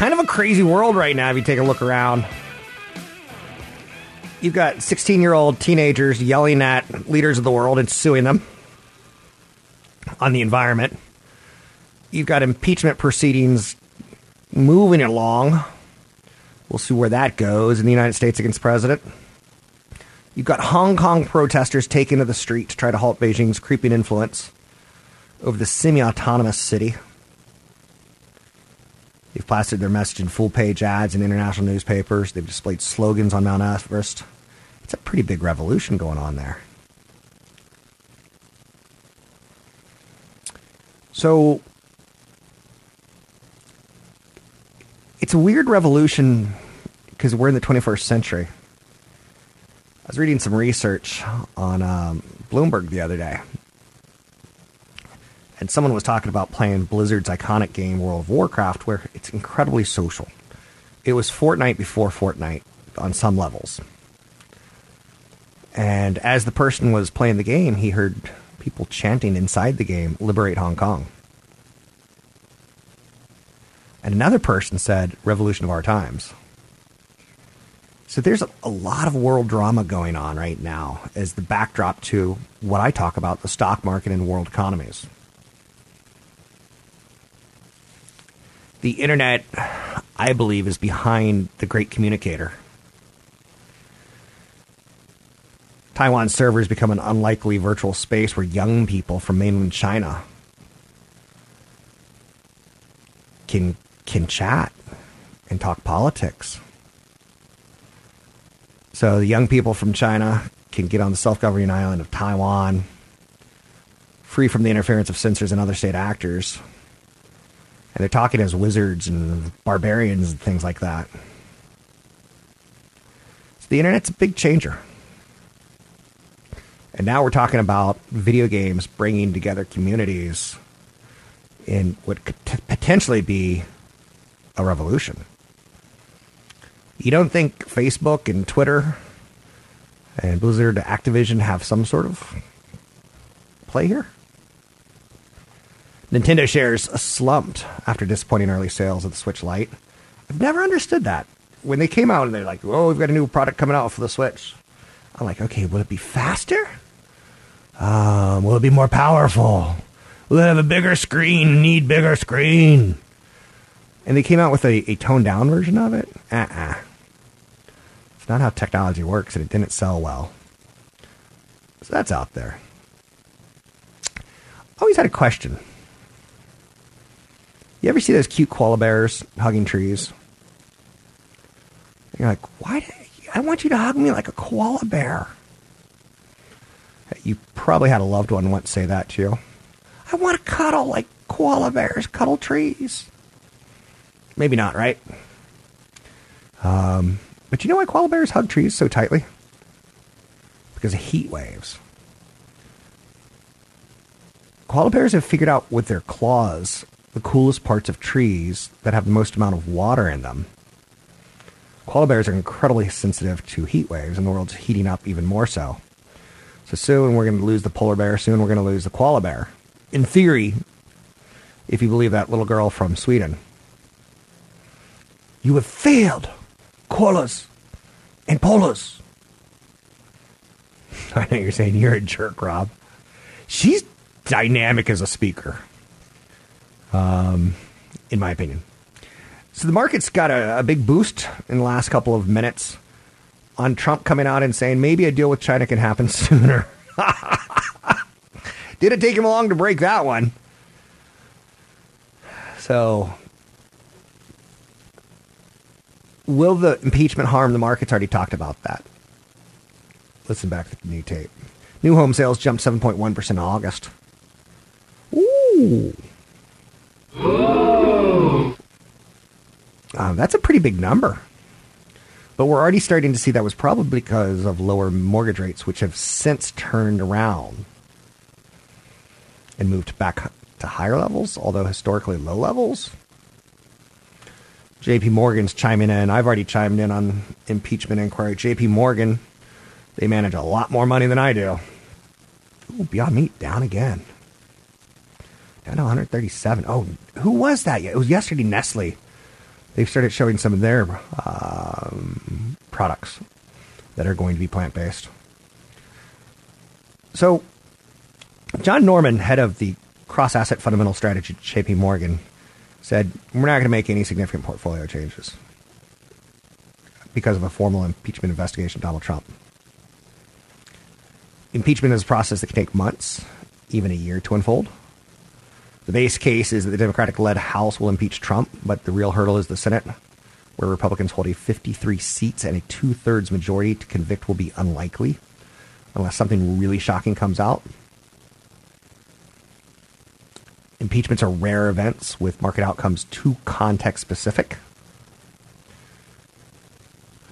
Kind of a crazy world right now if you take a look around. You've got 16 year old teenagers yelling at leaders of the world and suing them on the environment. You've got impeachment proceedings moving along. We'll see where that goes in the United States against president. You've got Hong Kong protesters taking to the street to try to halt Beijing's creeping influence over the semi autonomous city. They've plastered their message in full page ads in international newspapers. They've displayed slogans on Mount Everest. It's a pretty big revolution going on there. So, it's a weird revolution because we're in the 21st century. I was reading some research on um, Bloomberg the other day, and someone was talking about playing Blizzard's iconic game World of Warcraft, where it's incredibly social. It was Fortnite before Fortnite on some levels. And as the person was playing the game, he heard people chanting inside the game, Liberate Hong Kong. And another person said, Revolution of Our Times. So there's a, lot of world drama going on right now as the backdrop to what I talk about the stock market and world economies. The internet, I believe, is behind the great communicator. Taiwan servers become an unlikely virtual space where young people from mainland China can can chat and talk politics. So the young people from China can get on the self-governing island of Taiwan, free from the interference of censors and other state actors. And they're talking as wizards and barbarians and things like that. So the internet's a big changer. And now we're talking about video games bringing together communities in what could t- potentially be a revolution. You don't think Facebook and Twitter and Blizzard Activision have some sort of play here? Nintendo shares slumped after disappointing early sales of the Switch Lite. I've never understood that. When they came out and they're like, oh, we've got a new product coming out for the Switch. I'm like, okay, will it be faster? Um, will it be more powerful? Will it have a bigger screen? Need bigger screen? And they came out with a, a toned down version of it. Uh uh It's not how technology works, and it didn't sell well. So that's out there. Always had a question. You ever see those cute koala bears hugging trees? You're like, why? I want you to hug me like a koala bear. You probably had a loved one once say that to you. I want to cuddle like koala bears cuddle trees. Maybe not, right? Um, but you know why koala bears hug trees so tightly? Because of heat waves. Koala bears have figured out with their claws the coolest parts of trees that have the most amount of water in them. Koala bears are incredibly sensitive to heat waves, and the world's heating up even more so. So soon we're going to lose the polar bear. Soon we're going to lose the koala bear. In theory, if you believe that little girl from Sweden. You have failed, koalas and polas. I know you're saying you're a jerk, Rob. She's dynamic as a speaker, um, in my opinion. So the market's got a, a big boost in the last couple of minutes on Trump coming out and saying maybe a deal with China can happen sooner. Did it take him long to break that one? So, will the impeachment harm the markets? Already talked about that. Listen back to the new tape. New home sales jumped 7.1% in August. Ooh. Uh, that's a pretty big number. But we're already starting to see that was probably because of lower mortgage rates, which have since turned around and moved back to higher levels, although historically low levels. JP Morgan's chiming in. I've already chimed in on impeachment inquiry. JP Morgan, they manage a lot more money than I do. Ooh, Beyond Meat down again. Down to 137. Oh, who was that? It was yesterday Nestle. They've started showing some of their um, products that are going to be plant based. So, John Normand, head of the cross asset fundamental strategy at JP Morgan, said, We're not going to make any significant portfolio changes because of a formal impeachment investigation of Donald Trump. Impeachment is a process that can take months, even a year to unfold. The base case is that the Democratic led House will impeach Trump, but the real hurdle is the Senate, where Republicans hold a 53 seats and a two thirds majority to convict will be unlikely unless something really shocking comes out. Impeachments are rare events with market outcomes too context specific.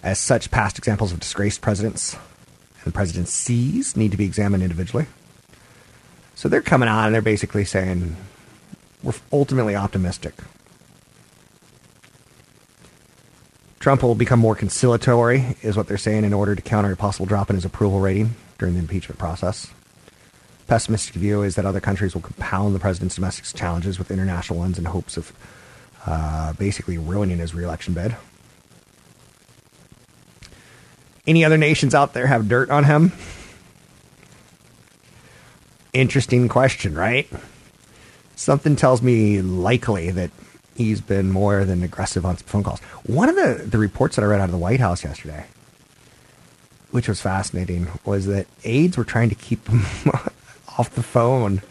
As such, past examples of disgraced presidents and presidencies need to be examined individually. So they're coming on and they're basically saying, we're ultimately optimistic. Trump will become more conciliatory, is what they're saying, in order to counter a possible drop in his approval rating during the impeachment process. Pessimistic view is that other countries will compound the president's domestic challenges with international ones in hopes of uh, basically ruining his reelection bid. Any other nations out there have dirt on him? Interesting question, right? Something tells me likely that he's been more than aggressive on phone calls. One of the, the reports that I read out of the White House yesterday, which was fascinating, was that aides were trying to keep him off the phone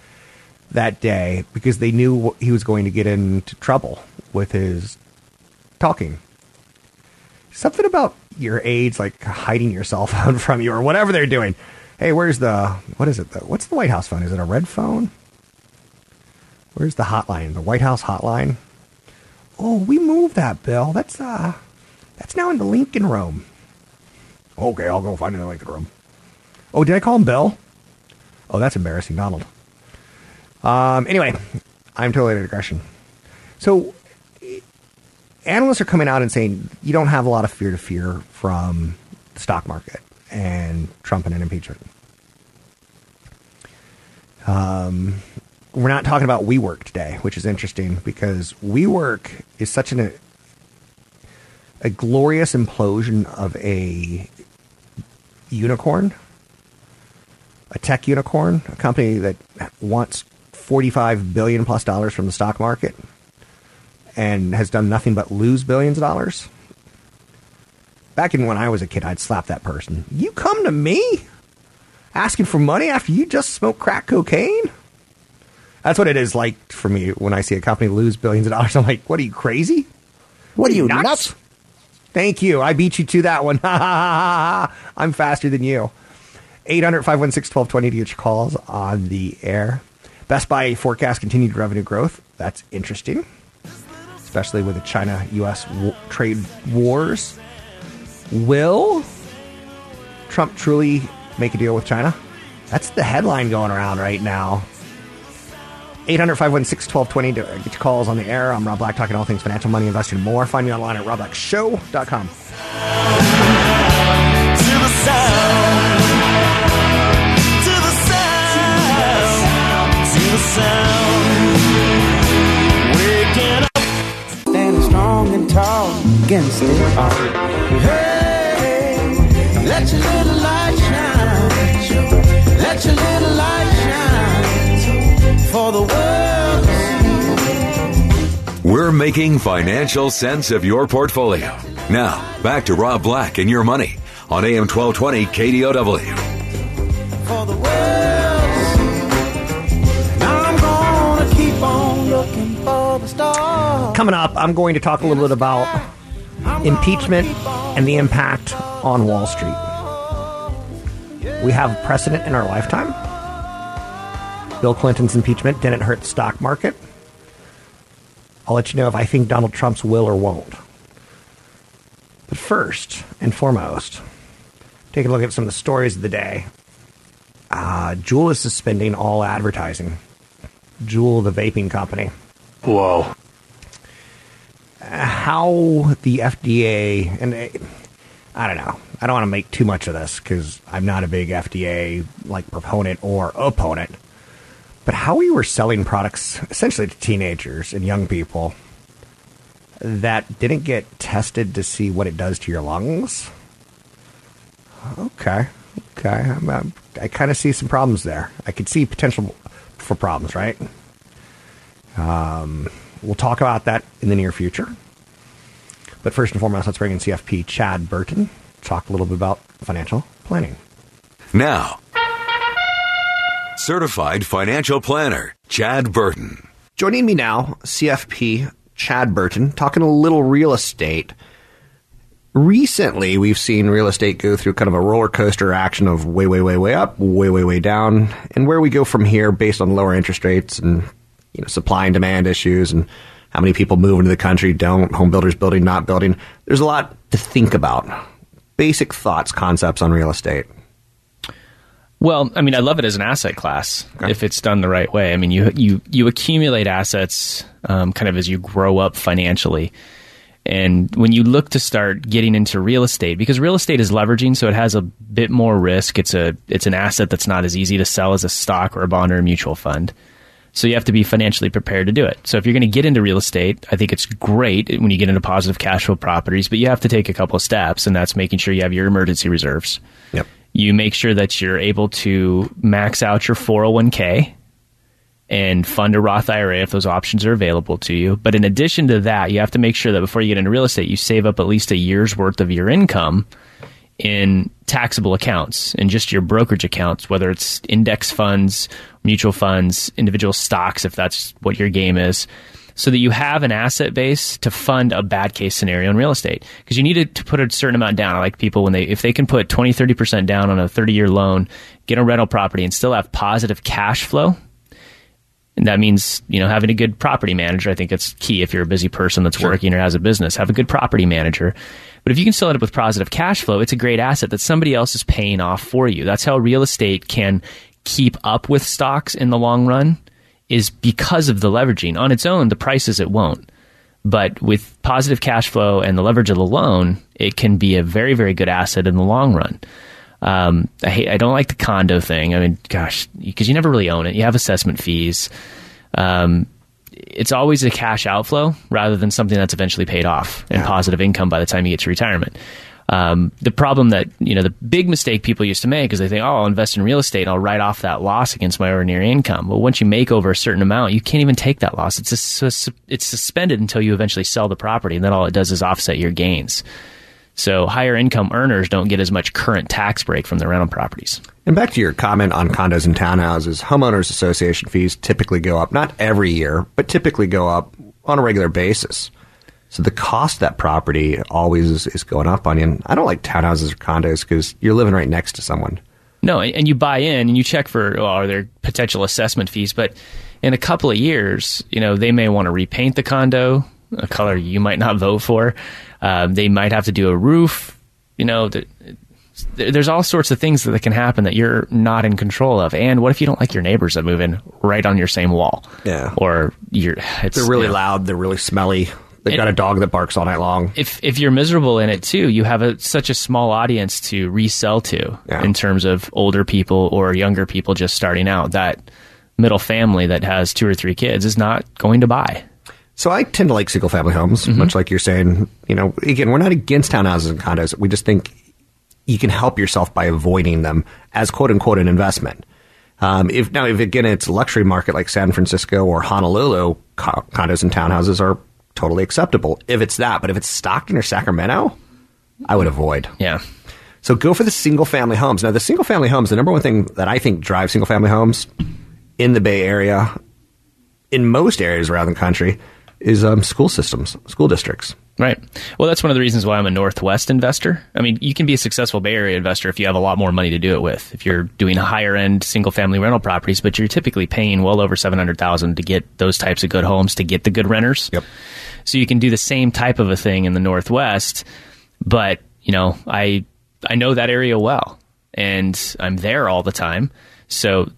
that day because they knew he was going to get into trouble with his talking. Something about your aides like hiding your cell phone from you or whatever they're doing. Hey, where's the what is it? The, what's the White House phone? Is it a red phone? Where's the hotline? The White House hotline? Oh, we moved that, Bill. That's uh that's now in the Lincoln room. Okay, I'll go find it in the Lincoln room. Oh, did I call him Bill? Oh, that's embarrassing, Donald. Um, anyway, I'm totally at digression. So, analysts are coming out and saying you don't have a lot of fear to fear from the stock market and Trump and an impeachment. Um, we're not talking about WeWork today, which is interesting because WeWork is such an, a, a glorious implosion of a unicorn, a tech unicorn, a company that wants 45 billion plus dollars from the stock market and has done nothing but lose billions of dollars. Back in when I was a kid, I'd slap that person. You come to me asking for money after you just smoked crack cocaine? That's what it is like for me when I see a company lose billions of dollars. I'm like, what are you crazy? What are you nuts? nuts? Thank you. I beat you to that one. I'm faster than you. 800 516 1220 to get your calls on the air. Best Buy forecast continued revenue growth. That's interesting. especially with the China U.S. W- trade wars. Will Trump truly make a deal with China? That's the headline going around right now. 800 516 1220 to get your calls on the air. I'm Rob Black, talking all things financial, money, investing, and more. Find me online at robblackshow.com. Standing strong and tall against. Hey, let your little light shine. Let your little making financial sense of your portfolio. Now, back to Rob Black and your money on AM 1220 KDOW. for the world. Now I'm gonna keep on looking for the stars. Coming up, I'm going to talk a little bit about impeachment and the impact on Wall Street. We have precedent in our lifetime. Bill Clinton's impeachment didn't hurt the stock market. I'll let you know if I think Donald Trump's will or won't. But first and foremost, take a look at some of the stories of the day. Uh, Juul is suspending all advertising. Juul, the vaping company. Whoa. how the FDA and uh, I don't know. I don't want to make too much of this because I'm not a big FDA like proponent or opponent. But how we were selling products essentially to teenagers and young people that didn't get tested to see what it does to your lungs. Okay, okay. I'm, I'm, I kind of see some problems there. I could see potential for problems, right? Um, we'll talk about that in the near future. But first and foremost, let's bring in CFP Chad Burton. To talk a little bit about financial planning. Now, certified financial planner Chad Burton. Joining me now, CFP Chad Burton, talking a little real estate. Recently, we've seen real estate go through kind of a roller coaster action of way, way, way, way up, way, way, way down, and where we go from here based on lower interest rates and you know supply and demand issues and how many people move into the country, don't home builders building, not building. There's a lot to think about. Basic thoughts, concepts on real estate. Well, I mean, I love it as an asset class if it's done the right way. I mean, you you you accumulate assets um, kind of as you grow up financially, and when you look to start getting into real estate, because real estate is leveraging, so it has a bit more risk. It's a it's an asset that's not as easy to sell as a stock or a bond or a mutual fund. So you have to be financially prepared to do it. So if you're going to get into real estate, I think it's great when you get into positive cash flow properties, but you have to take a couple of steps, and that's making sure you have your emergency reserves. Yep. You make sure that you're able to max out your 401k and fund a Roth IRA if those options are available to you. But in addition to that, you have to make sure that before you get into real estate, you save up at least a year's worth of your income in taxable accounts and just your brokerage accounts, whether it's index funds, mutual funds, individual stocks, if that's what your game is, so that you have an asset base to fund a bad case scenario in real estate. Because you need to, to put a certain amount down. I like people when they, if they can put 20, 30% down on a 30 year loan, get a rental property and still have positive cash flow. And that means, you know, having a good property manager. I think it's key if you're a busy person that's working or has a business. Have a good property manager. But if you can still end up with positive cash flow, it's a great asset that somebody else is paying off for you. That's how real estate can keep up with stocks in the long run is because of the leveraging. On its own, the prices it won't. But with positive cash flow and the leverage of the loan, it can be a very, very good asset in the long run. Um, I hate, I don't like the condo thing. I mean, gosh, because you never really own it. You have assessment fees. Um, it's always a cash outflow rather than something that's eventually paid off and positive income by the time you get to retirement. Um, the problem that you know the big mistake people used to make is they think, oh, I'll invest in real estate, and I'll write off that loss against my ordinary income. Well, once you make over a certain amount, you can't even take that loss. It's it's suspended until you eventually sell the property, and then all it does is offset your gains. So higher income earners don't get as much current tax break from their rental properties. And back to your comment on condos and townhouses, homeowners association fees typically go up, not every year, but typically go up on a regular basis. So the cost of that property always is, is going up on you. And I don't like townhouses or condos because you're living right next to someone. No, and you buy in and you check for well, are there potential assessment fees, but in a couple of years, you know, they may want to repaint the condo. a color you might not vote for. Um, they might have to do a roof. You know, th- th- there's all sorts of things that can happen that you're not in control of. And what if you don't like your neighbors that move in right on your same wall? Yeah. Or you're it's, They're really you know, loud. They're really smelly. They've got a dog that barks all night long. if if you're miserable in it too, you have a, such a small audience to resell to Yeah. in terms of older people or younger people just starting out. That middle family that has two or three kids is not going to buy. So I tend to like single family homes, much like you're saying. You know, again, we're not against townhouses and condos. We just think you can help yourself by avoiding them as quote unquote an investment. Um, if now, if again it's a luxury market like San Francisco or Honolulu, co- condos and townhouses are totally acceptable if it's that. But if it's Stockton or Sacramento, I would avoid. Yeah. So go for the single family homes. Now, the single family homes, the number one thing that I think drives single family homes in the Bay Area, in most areas around the country, is um, school systems, school districts. Right. Well, that's one of the reasons why I'm a Northwest investor. I mean, you can be a successful Bay Area investor if you have a lot more money to do it with. If you're doing higher end single family rental properties, but you're typically paying well over 700,000 to get those types of good homes to get the good renters. Yep. So you can do the same type of a thing in the Northwest, but, you know, I I know that area well and I'm there all the time. So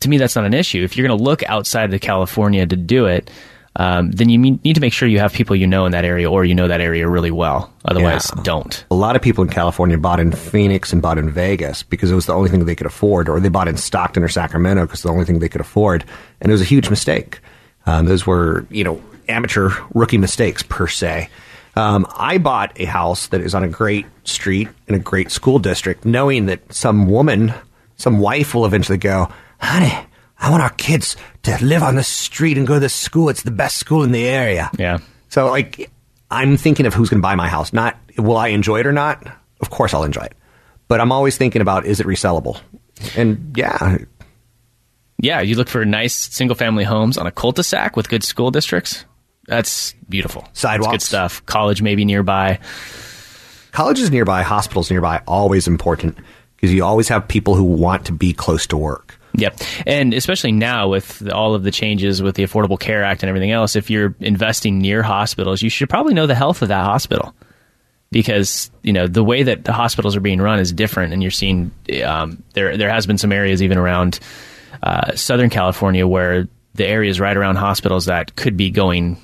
to me that's not an issue. If you're going to look outside of California to do it, um, then you need to make sure you have people you know in that area or you know that area really well. Otherwise, Yeah. don't. A lot of people in California bought in Phoenix and bought in Vegas because it was the only thing they could afford, or they bought in Stockton or Sacramento because the only thing they could afford, and it was a huge mistake. Um, those were, you know, amateur rookie mistakes per se. Um, I bought a house that is on a great street in a great school district, knowing that some woman, some wife will eventually go, honey, I want our kids to live on this street and go to this school. It's the best school in the area. Yeah. So, like, I'm thinking of who's going to buy my house. Not will I enjoy it or not. Of course, I'll enjoy it. But I'm always thinking about is it resellable? And yeah, Yeah, you look for nice single family homes on a cul-de-sac with good school districts. That's beautiful. That's Sidewalks. good stuff. College maybe nearby. College is nearby, hospitals nearby, always important because you always have people who want to be close to work. Yep. And especially now with the- all of the changes with the Affordable Care Act and everything else, if you're investing near hospitals, you should probably know the health of that hospital. Because, you know, the way that the hospitals are being run is different and you're seeing um, there there has been some areas even around uh, Southern California where the areas right around hospitals that could be going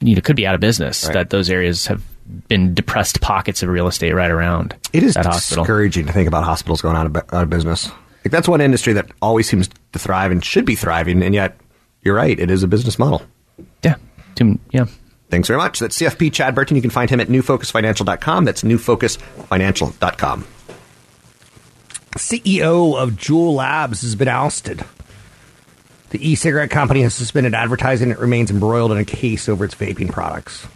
you know, could be out of business. Right. That those areas have been depressed pockets of real estate right around It is that hospital. discouraging to think about hospitals going out of, out of business. Like that's one industry that always seems to thrive and should be thriving, and yet you're right, it is a business model. Yeah. Yeah. Thanks very much. That's CFP Chad Burton. You can find him at newfocusfinancial.com. That's newfocusfinancial.com. CEO of Juul Labs has been ousted. The e-cigarette company has suspended advertising. It remains embroiled in a case over its vaping products.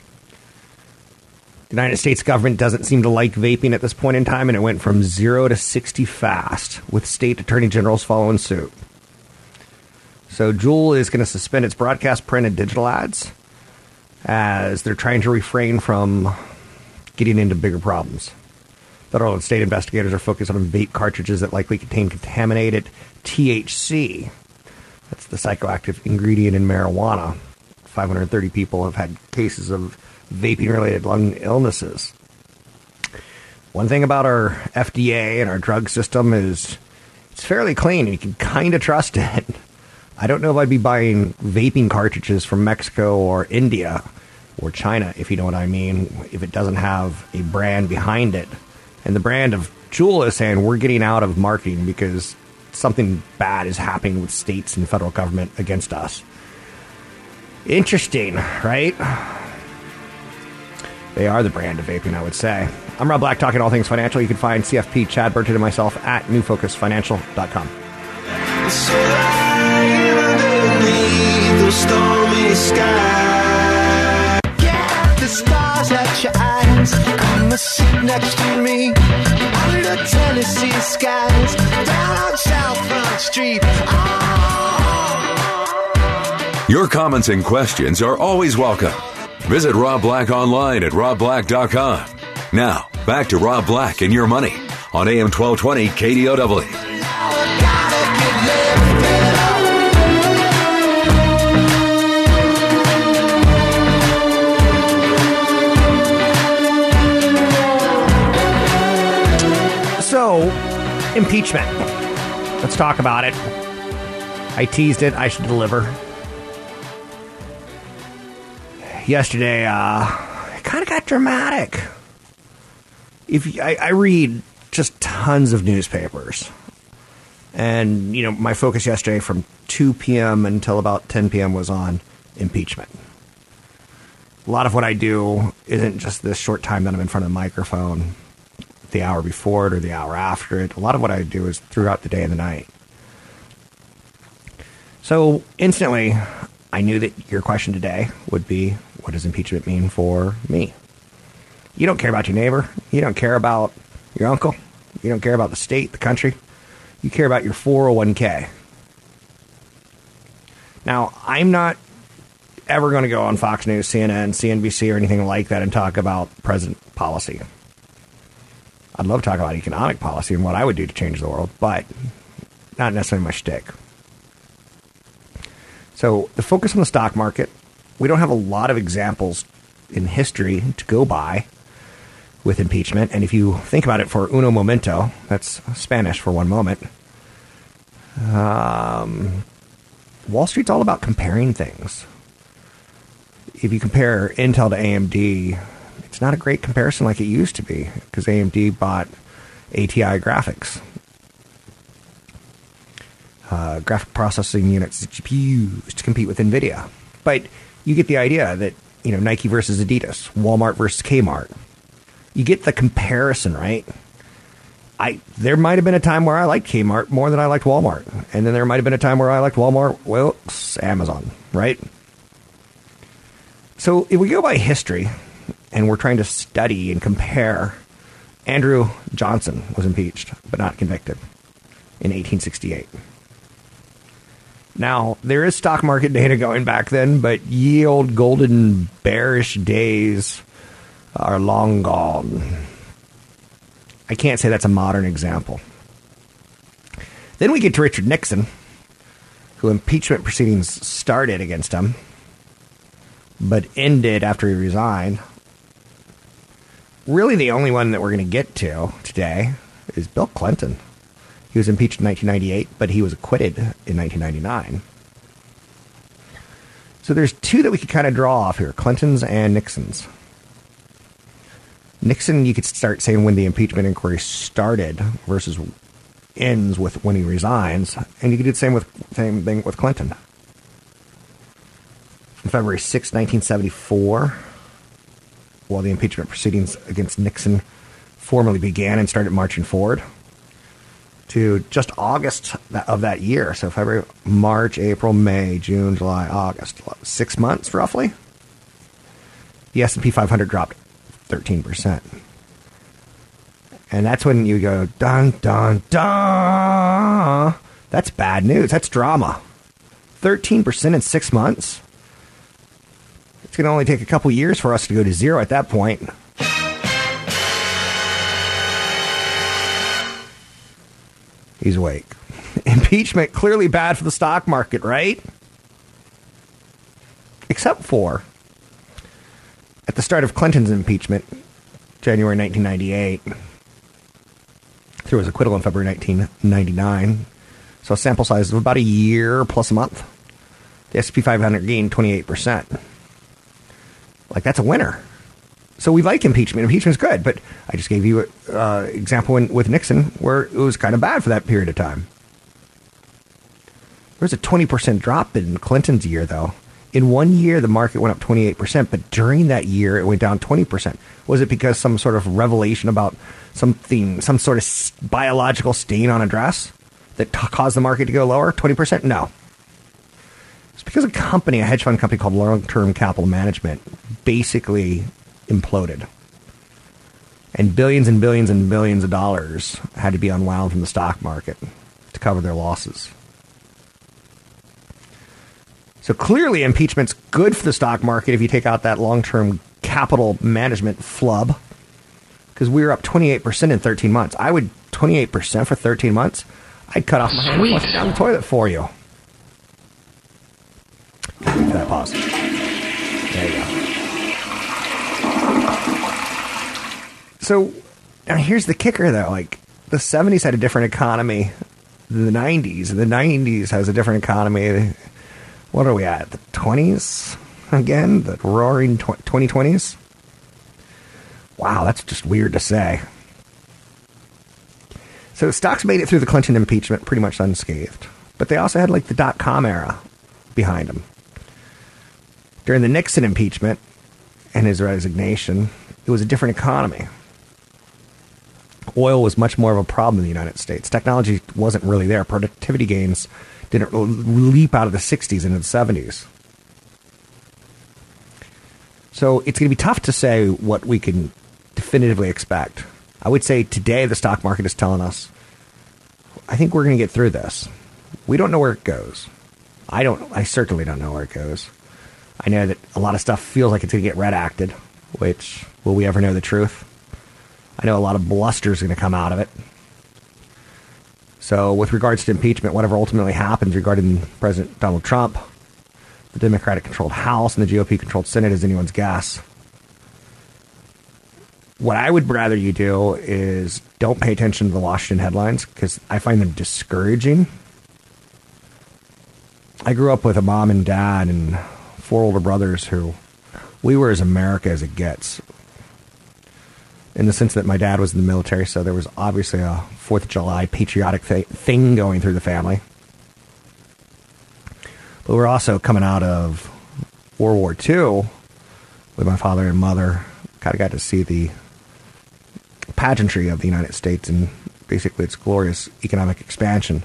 The United States government doesn't seem to like vaping at this point in time, and it went from zero to 60 fast, with state attorney generals following suit. So Juul is going to suspend its broadcast, print, and digital ads as they're trying to refrain from getting into bigger problems. Federal and state investigators are focused on vape cartridges that likely contain contaminated THC. That's the psychoactive ingredient in marijuana. 530 people have had cases of vaping related lung illnesses. One thing about our FDA and our drug system is it's fairly clean you can kind of trust it. I don't know if I'd be buying vaping cartridges from Mexico or India or China, if you know what I mean, if it doesn't have a brand behind it. And the brand of Juul is saying we're getting out of marketing because something bad is happening with states and the federal government against us. Interesting, right? They are the brand of vaping, I would say. I'm Rob Black, talking all things financial. You can find CFP, Chad Burton, and myself at newfocusfinancial.com. So the stars at your eyes. Come and sit next to me. Under Tennessee skies. Down on South Front Street. Oh. Your comments and questions are always welcome. Visit Rob Black online at robblack.com. Now, back to Rob Black and your money on AM 1220 KDOW. Impeachment. Let's talk about it. I teased it. I should deliver. Yesterday, uh, it kind of got dramatic. If you- I, I read just tons of newspapers, and you know, my focus yesterday from 2 p.m. until about 10 p.m. was on impeachment. A lot of what I do isn't just this short time that I'm in front of the microphone, the hour before it or the hour after it. A lot of what I do is throughout the day and the night. So instantly, I knew that your question today would be what does impeachment mean for me? You don't care about your neighbor. You don't care about your uncle. You don't care about the state, the country. You care about your 401k. Now, I'm not ever going to go on Fox News, CNN, CNBC, or anything like that and talk about president policy. I'd love to talk about economic policy and what I would do to change the world, but not necessarily my shtick. So the focus on the stock market, we don't have a lot of examples in history to go by with impeachment. And if you think about it for uno momento, that's Spanish for one moment. Um, Wall Street's all about comparing things. If you compare Intel to AMD, it's not a great comparison like it used to be because AMD bought ATI graphics uh, graphic processing units, GPUs, to compete with NVIDIA. But you get the idea that, you know, Nike versus Adidas, Walmart versus Kmart. You get the comparison, right? I there might have been a time where I liked Kmart more than I liked Walmart. And then there might have been a time where I liked Walmart, well, Amazon, right? So if we go by history and we're trying to study and compare, Andrew Johnson was impeached but not convicted in 1868. Now, there is stock market data going back then, but ye old golden bearish days are long gone. I can't say that's a modern example. Then we get to Richard Nixon, who impeachment proceedings started against him, but ended after he resigned. Really, the only one that we're going to get to today is Bill Clinton. He was impeached in 1998, but he was acquitted in 1999. So there's two that we could kind of draw off here Clinton's and Nixon's. Nixon, you could start saying when the impeachment inquiry started versus ends with when he resigns, and you could do the same with same thing with Clinton. On February 6, 1974, while the impeachment proceedings against Nixon formally began and started marching forward, to just August of that year. So February, March, April, May, June, July, August, six months roughly. The S and P 500 dropped 13 percent, and that's when you go dun dun dun. That's bad news. That's drama. 13 percent in six months. Going to only take a couple years for us to go to zero at that point. He's awake. Impeachment clearly bad for the stock market, right? Except for at the start of Clinton's impeachment, January 1998, through his acquittal in February 1999. So a sample size of about a year plus a month. The S&P 500 gained 28%. Like that's a winner. So we like impeachment. Impeachment's good, but I just gave you an uh, example in, with Nixon where it was kind of bad for that period of time. There was a 20% drop in Clinton's year, though. In one year, the market went up 28%, but during that year, it went down 20%. Was it because some sort of revelation about something, some sort of biological stain on a dress that t- caused the market to go lower? 20%? No. It's because a company, a hedge fund company called Long Term Capital Management, basically imploded. And billions and billions and billions of dollars had to be unwound from the stock market to cover their losses. So clearly, impeachment's good for the stock market if you take out that long term capital management flub. Because we were up 28% in 13 months. I would, 28% for 13 months, I'd cut off my hand and flush down the toilet for you. For that pause. There you go. So now here's the kicker though. Like the 70s had a different economy than the 90s, and the 90s has a different economy. What are we at? The 20s again? The roaring tw- 2020s? Wow, that's just weird to say. So stocks made it through the Clinton impeachment pretty much unscathed, but they also had like the dot com era behind them. During the Nixon impeachment and his resignation, it was a different economy. Oil was much more of a problem in the United States. Technology wasn't really there. Productivity gains didn't leap out of the 60s into the 70s. So it's going to be tough to say what we can definitively expect. I would say today the stock market is telling us, I think we're going to get through this. We don't know where it goes. I don't. I certainly don't know where it goes. I know that a lot of stuff feels like it's going to get redacted, which will we ever know the truth? I know a lot of bluster is going to come out of it. So, with regards to impeachment, whatever ultimately happens regarding President Donald Trump, the Democratic controlled House and the GOP controlled Senate is anyone's guess. What I would rather you do is don't pay attention to the Washington headlines because I find them discouraging. I grew up with a mom and dad and four older brothers who we were as America as it gets. In the sense that my dad was in the military, so there was obviously a Fourth of July patriotic th- thing going through the family. But we're also coming out of World War II with my father and mother. Kind of got to see the pageantry of the United States and basically its glorious economic expansion.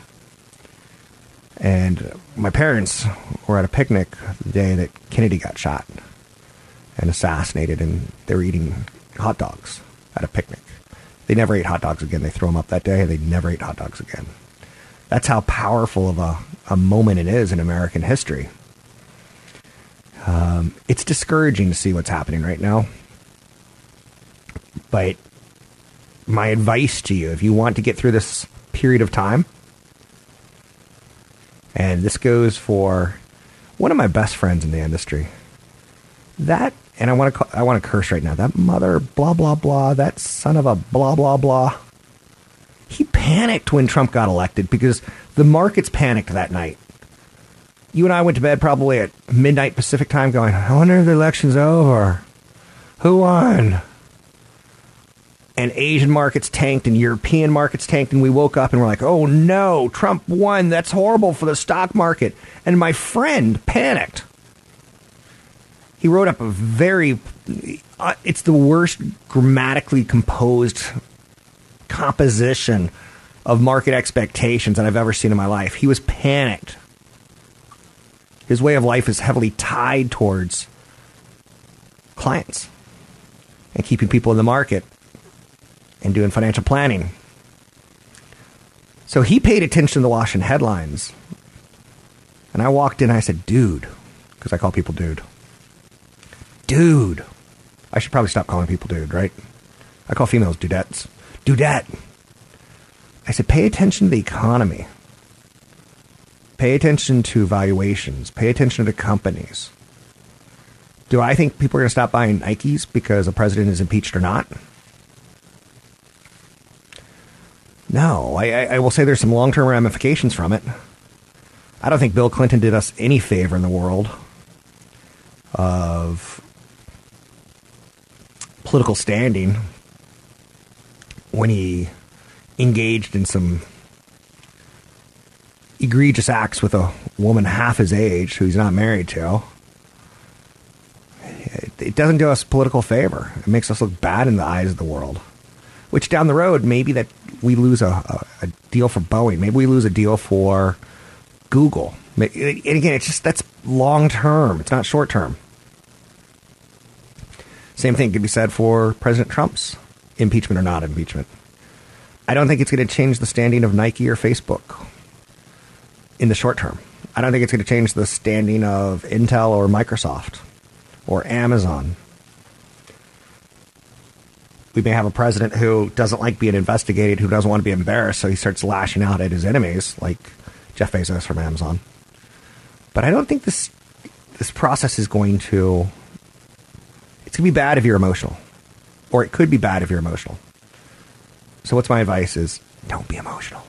And my parents were at a picnic the day that Kennedy got shot and assassinated, and they were eating hot dogs at a picnic. They never ate hot dogs again. They threw them up that day, and they never ate hot dogs again. That's how powerful of a, a moment it is in American history. Um, it's discouraging to see what's happening right now. But my advice to you, if you want to get through this period of time, and this goes for one of my best friends in the industry. That, and I want to, I want to curse right now. That mother, blah blah blah. That son of a blah blah blah. He panicked when Trump got elected because the markets panicked that night. You and I went to bed probably at midnight Pacific time, going, "I wonder if the election's over. Who won?" And Asian markets tanked and European markets tanked, and we woke up and we're like, oh no, Trump won. That's horrible for the stock market. And my friend panicked. He wrote up a very, uh, it's the worst grammatically composed composition of market expectations that I've ever seen in my life. He was panicked. His way of life is heavily tied towards clients and keeping people in the market and doing financial planning. So he paid attention to the Washington headlines. And I walked in I said, dude, because I call people dude. Dude. I should probably stop calling people dude, right? I call females dudettes. Dudette. I said, pay attention to the economy. Pay attention to valuations. Pay attention to companies. Do I think people are going to stop buying Nikes because the president is impeached or not? No, I, I, will say there's some long term ramifications from it. I don't think Bill Clinton did us any favor in the world of political standing when he engaged in some egregious acts with a woman half his age who he's not married to. It, doesn't do us political favor. It makes us look bad in the eyes of the world. Which down the road, maybe that we lose a, a, a deal for Boeing. Maybe we lose a deal for Google. And again, it's just that's long term. It's not short term. Same thing could be said for President Trump's impeachment or not impeachment. I don't think it's going to change the standing of Nike or Facebook in the short term. I don't think it's going to change the standing of Intel or Microsoft or Amazon we may have a president who doesn't like being investigated, who doesn't want to be embarrassed, so he starts lashing out at his enemies, like Jeff Bezos from Amazon. But I don't think this this process is going to. It's to be bad if you're emotional, or it could be bad if you're emotional. So, what's my advice? Is Don't be emotional.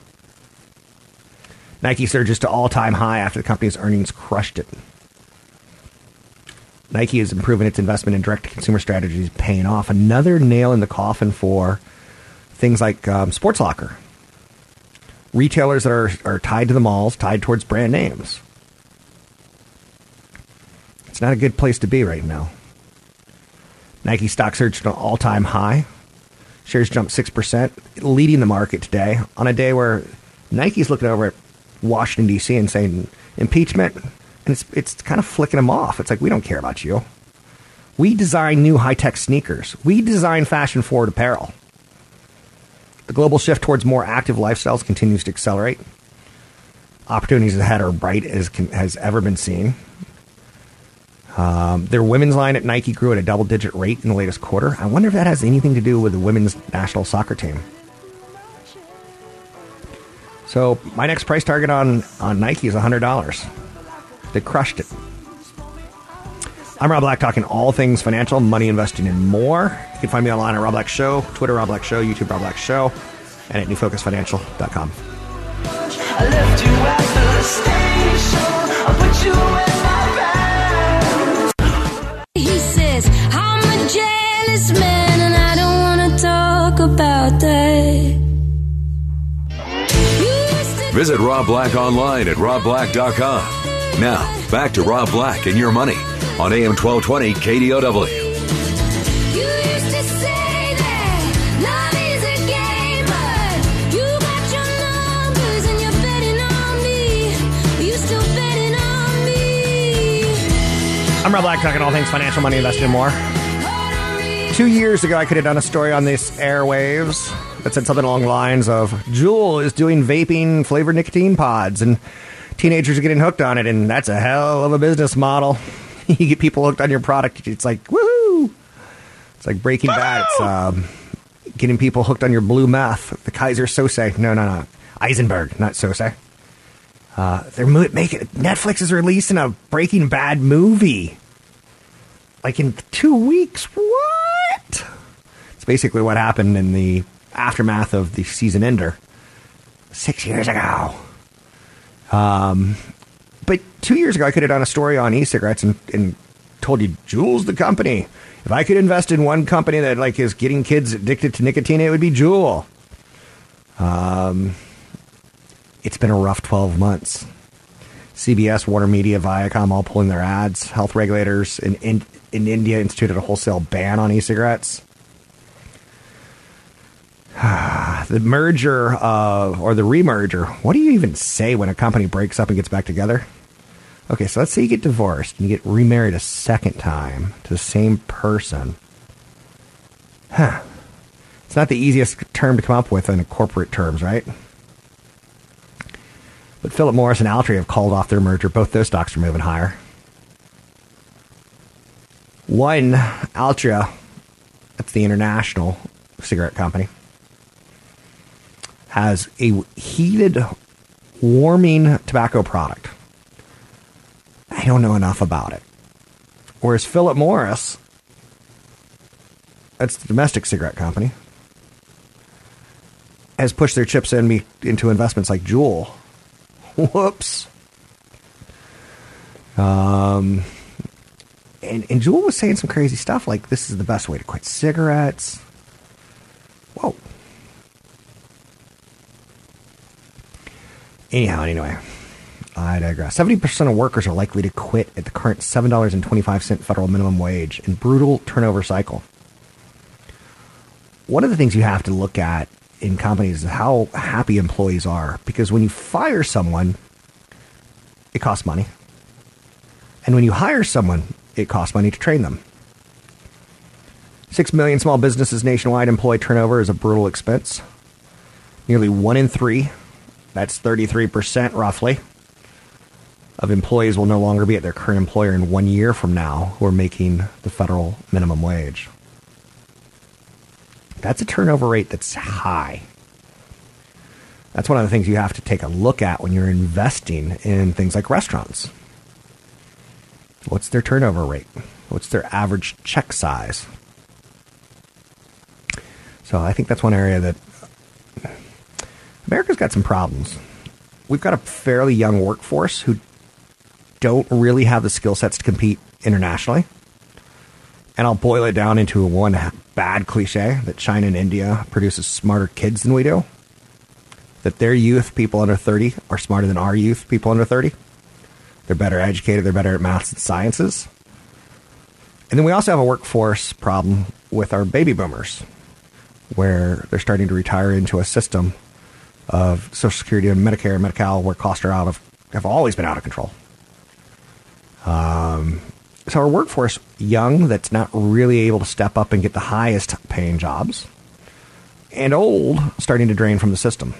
Nike surges to all time high after the company's earnings crushed it. Nike has improving its investment in direct to consumer strategies, paying off. Another nail in the coffin for things like um, Sports Locker. Retailers that are, are tied to the malls, tied towards brand names. It's not a good place to be right now. Nike stock surged to an all time high. Shares jumped 6%, leading the market today on a day where Nike's looking over at Washington, D.C. and saying impeachment, and it's, it's kind of flicking them off. It's like, we don't care about you. We design new high tech sneakers, we design fashion forward apparel. The global shift towards more active lifestyles continues to accelerate. Opportunities ahead are bright as can, has ever been seen. Um, their women's line at Nike grew at a double digit rate in the latest quarter. I wonder if that has anything to do with the women's national soccer team. So my next price target on, on Nike is $100. They crushed it. I'm Rob Black, talking all things financial, money, investing, and more. You can find me online at Rob Black Show, Twitter Rob Black Show, YouTube Rob Black Show, and at newfocusfinancial.com. I left you at the station. I put you in my bag. He says, I'm a jealous man and I don't want to talk about that. Visit Rob Black online at robblack.com. Now, back to Rob Black and your money on AM 1220 KDOW. You used to say that love is a game, but you got your numbers and you're betting on me. You still betting on me. I'm Rob Black, talking all things financial, money, investing, and more. Two years ago, I could have done a story on this airwaves that said something along the lines of Juul is doing vaping flavored nicotine pods, and teenagers are getting hooked on it, and that's a hell of a business model. you get people hooked on your product, it's like, woohoo! It's like Breaking Bad. It's um, getting people hooked on your blue meth. The Keyser Söze. No, no, no. Heisenberg, not Söze. Uh, they're mo- making Netflix is releasing a Breaking Bad movie. Like in two weeks. What? It's basically what happened in the aftermath of the season ender six years ago. Um, but two years ago, I could have done a story on e-cigarettes and, and told you, Juul's the company. If I could invest in one company that like is getting kids addicted to nicotine, it would be Juul. Um, it's been a rough 12 months. CBS, Warner Media, Viacom all pulling their ads. Health regulators in, in, in India instituted a wholesale ban on e cigarettes. the merger uh, or the remerger, what do you even say when a company breaks up and gets back together? Okay, so let's say you get divorced and you get remarried a second time to the same person. Huh. It's not the easiest term to come up with in corporate terms, right? But Philip Morris and Altria have called off their merger. Both those stocks are moving higher. One, Altria, that's the international cigarette company, has a heated, warming tobacco product. I don't know enough about it. Whereas Philip Morris, that's the domestic cigarette company, has pushed their chips in me into investments like Juul. Whoops. Um, and, and Juul was saying some crazy stuff like this is the best way to quit cigarettes. Whoa. Anyhow, anyway, I digress. 70% of workers are likely to quit at the current $7.25 federal minimum wage in brutal turnover cycle. One of the things you have to look at in companies is how happy employees are because when you fire someone, it costs money. And when you hire someone, it costs money to train them. Six million small businesses nationwide employee turnover is a brutal expense. Nearly one in three, that's 33% roughly, of employees will no longer be at their current employer in one year from now who are making the federal minimum wage. That's a turnover rate that's high. That's one of the things you have to take a look at when you're investing in things like restaurants. What's their turnover rate? What's their average check size? So I think that's one area that America's got some problems. We've got a fairly young workforce who don't really have the skill sets to compete internationally. And I'll boil it down into one bad cliche that China and India produces smarter kids than we do. That their youth, people under 30, are smarter than our youth, people under 30. They're better educated, they're better at maths and sciences. And then we also have a workforce problem with our baby boomers, where they're starting to retire into a system of Social Security and Medicare and Medi-Cal where costs are out of have always been out of control. Um, so our workforce, young, that's not really able to step up and get the highest paying jobs, and old, starting to drain from the system.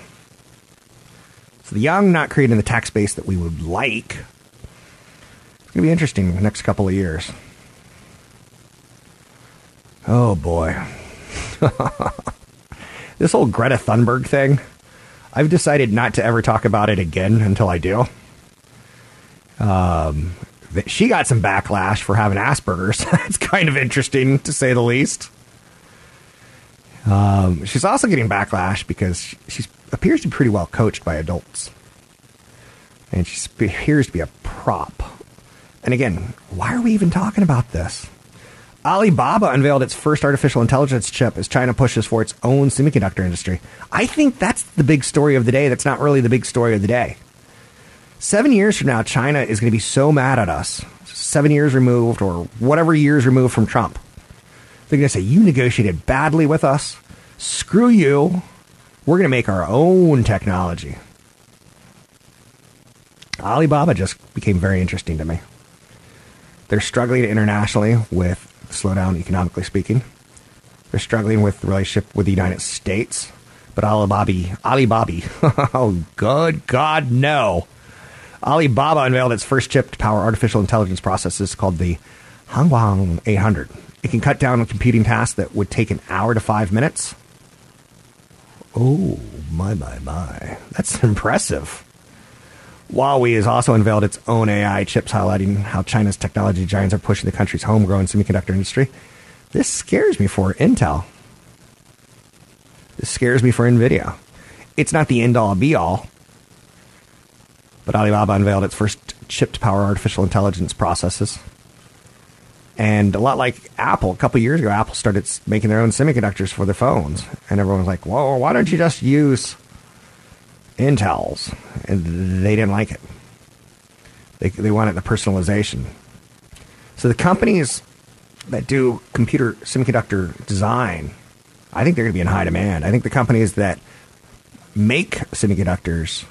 So the young not creating the tax base that we would like. It's going to be interesting in the next couple of years. Oh boy. this whole Greta Thunberg thing, I've decided not to ever talk about it again until I do. Um, she got some backlash for having Asperger's. That's kind of interesting to say the least. Um, she's also getting backlash because she she's, appears to be pretty well coached by adults. And she appears to be a prop. And again, why are we even talking about this? Alibaba unveiled its first artificial intelligence chip as China pushes for its own semiconductor industry. I think that's the big story of the day. That's not really the big story of the day. Seven years from now, China is going to be so mad at us. Seven years removed, or whatever years removed from Trump. They're going to say, You negotiated badly with us. Screw you. We're going to make our own technology. Alibaba just became very interesting to me. They're struggling internationally with slowdown, economically speaking. They're struggling with the relationship with the United States. But Alibaba, Alibaba, oh, good God, no. Alibaba unveiled its first chip to power artificial intelligence processes called the Hanguang 800. It can cut down on computing tasks that would take an hour to five minutes. Oh, my, my, my. That's impressive. Huawei has also unveiled its own AI chips, highlighting how China's technology giants are pushing the country's homegrown semiconductor industry. This scares me for Intel. This scares me for NVIDIA. It's not the end all be all, but Alibaba unveiled its first chip to power artificial intelligence processes. And a lot like Apple, a couple years ago, Apple started making their own semiconductors for their phones. And everyone was like, whoa, why don't you just use Intel's? And they didn't like it. They, they wanted the personalization. So the companies that do computer semiconductor design, I think they're going to be in high demand. I think the companies that make semiconductors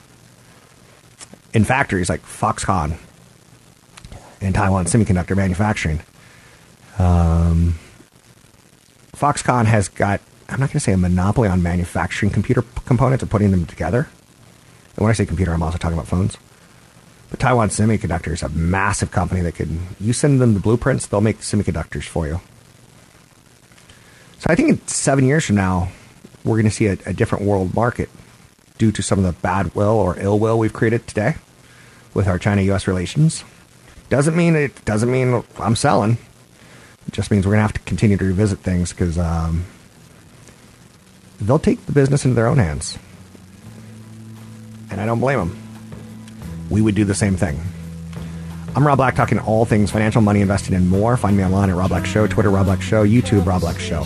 in factories like Foxconn and Taiwan Semiconductor Manufacturing. Um, Foxconn has got, I'm not going to say a monopoly on manufacturing computer components and putting them together. And when I say computer, I'm also talking about phones. But Taiwan Semiconductor is a massive company that could, you send them the blueprints, they'll make semiconductors for you. So I think in seven years from now, we're going to see a, a different world market due to some of the bad will or ill will we've created today with our China-U.S. relations. Doesn't mean it doesn't mean I'm selling. It just means we're gonna have to continue to revisit things because um, they'll take the business into their own hands, and I don't blame them. We would do the same thing. I'm Rob Black, talking all things financial, money, investing, and more. Find me online at Rob Black Show, Twitter Rob Black Show, YouTube Rob Black Show.